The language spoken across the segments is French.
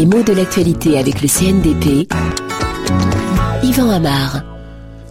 Les mots de l'actualité avec le CNDP. Yvan Amar.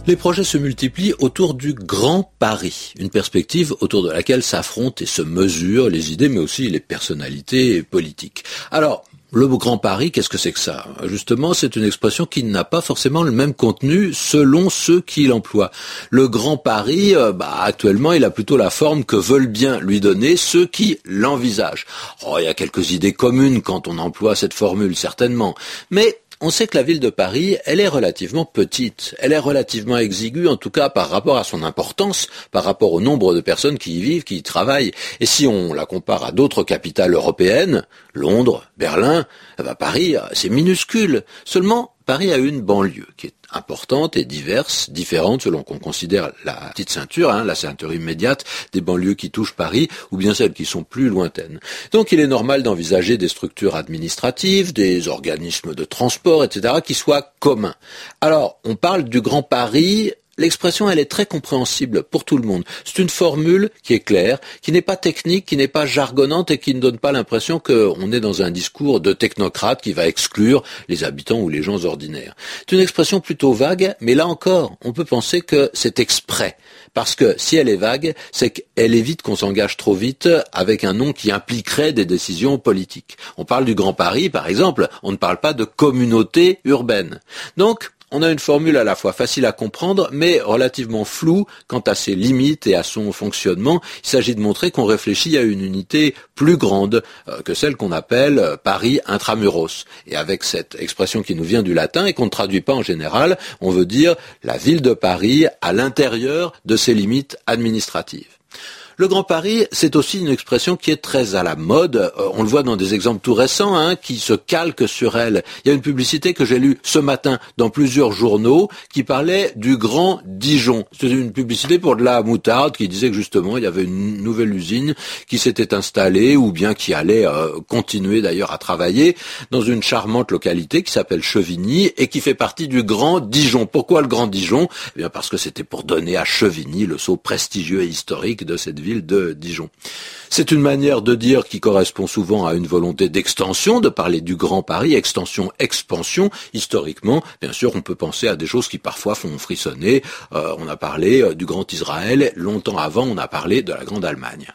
Les projets se multiplient autour du Grand Paris, une perspective autour de laquelle s'affrontent et se mesurent les idées mais aussi les personnalités politiques. Alors, le Grand Paris, qu'est-ce que c'est que ça? Justement, c'est une expression qui n'a pas forcément le même contenu selon ceux qui l'emploient. Le Grand Paris, euh, bah, actuellement, il a plutôt la forme que veulent bien lui donner ceux qui l'envisagent. Oh, il y a quelques idées communes quand on emploie cette formule, certainement. Mais on sait que la ville de Paris, elle est relativement petite, elle est relativement exiguë, en tout cas par rapport à son importance, par rapport au nombre de personnes qui y vivent, qui y travaillent. Et si on la compare à d'autres capitales européennes, Londres, Berlin, eh Paris, c'est minuscule. Seulement, Paris a une banlieue qui est importante et diverse, différente selon qu'on considère la petite ceinture, hein, la ceinture immédiate des banlieues qui touchent Paris, ou bien celles qui sont plus lointaines. Donc il est normal d'envisager des structures administratives, des organismes de transport, etc., qui soient communs. Alors, on parle du Grand Paris l'expression, elle est très compréhensible pour tout le monde. C'est une formule qui est claire, qui n'est pas technique, qui n'est pas jargonnante et qui ne donne pas l'impression qu'on est dans un discours de technocrate qui va exclure les habitants ou les gens ordinaires. C'est une expression plutôt vague, mais là encore, on peut penser que c'est exprès. Parce que si elle est vague, c'est qu'elle évite qu'on s'engage trop vite avec un nom qui impliquerait des décisions politiques. On parle du Grand Paris, par exemple, on ne parle pas de communauté urbaine. Donc, on a une formule à la fois facile à comprendre, mais relativement floue quant à ses limites et à son fonctionnement. Il s'agit de montrer qu'on réfléchit à une unité plus grande euh, que celle qu'on appelle euh, Paris intramuros. Et avec cette expression qui nous vient du latin et qu'on ne traduit pas en général, on veut dire la ville de Paris à l'intérieur de ses limites administratives. Le Grand Paris, c'est aussi une expression qui est très à la mode. Euh, on le voit dans des exemples tout récents hein, qui se calquent sur elle. Il y a une publicité que j'ai lue ce matin dans plusieurs journaux qui parlait du Grand Dijon. C'était une publicité pour de la moutarde qui disait que justement il y avait une nouvelle usine qui s'était installée ou bien qui allait euh, continuer d'ailleurs à travailler dans une charmante localité qui s'appelle Chevigny et qui fait partie du Grand Dijon. Pourquoi le Grand Dijon? Eh bien parce que c'était pour donner à Chevigny le saut prestigieux et historique de cette ville de Dijon. C'est une manière de dire qui correspond souvent à une volonté d'extension, de parler du Grand Paris, extension, expansion. Historiquement, bien sûr, on peut penser à des choses qui parfois font frissonner. Euh, on a parlé euh, du Grand Israël, longtemps avant, on a parlé de la Grande Allemagne.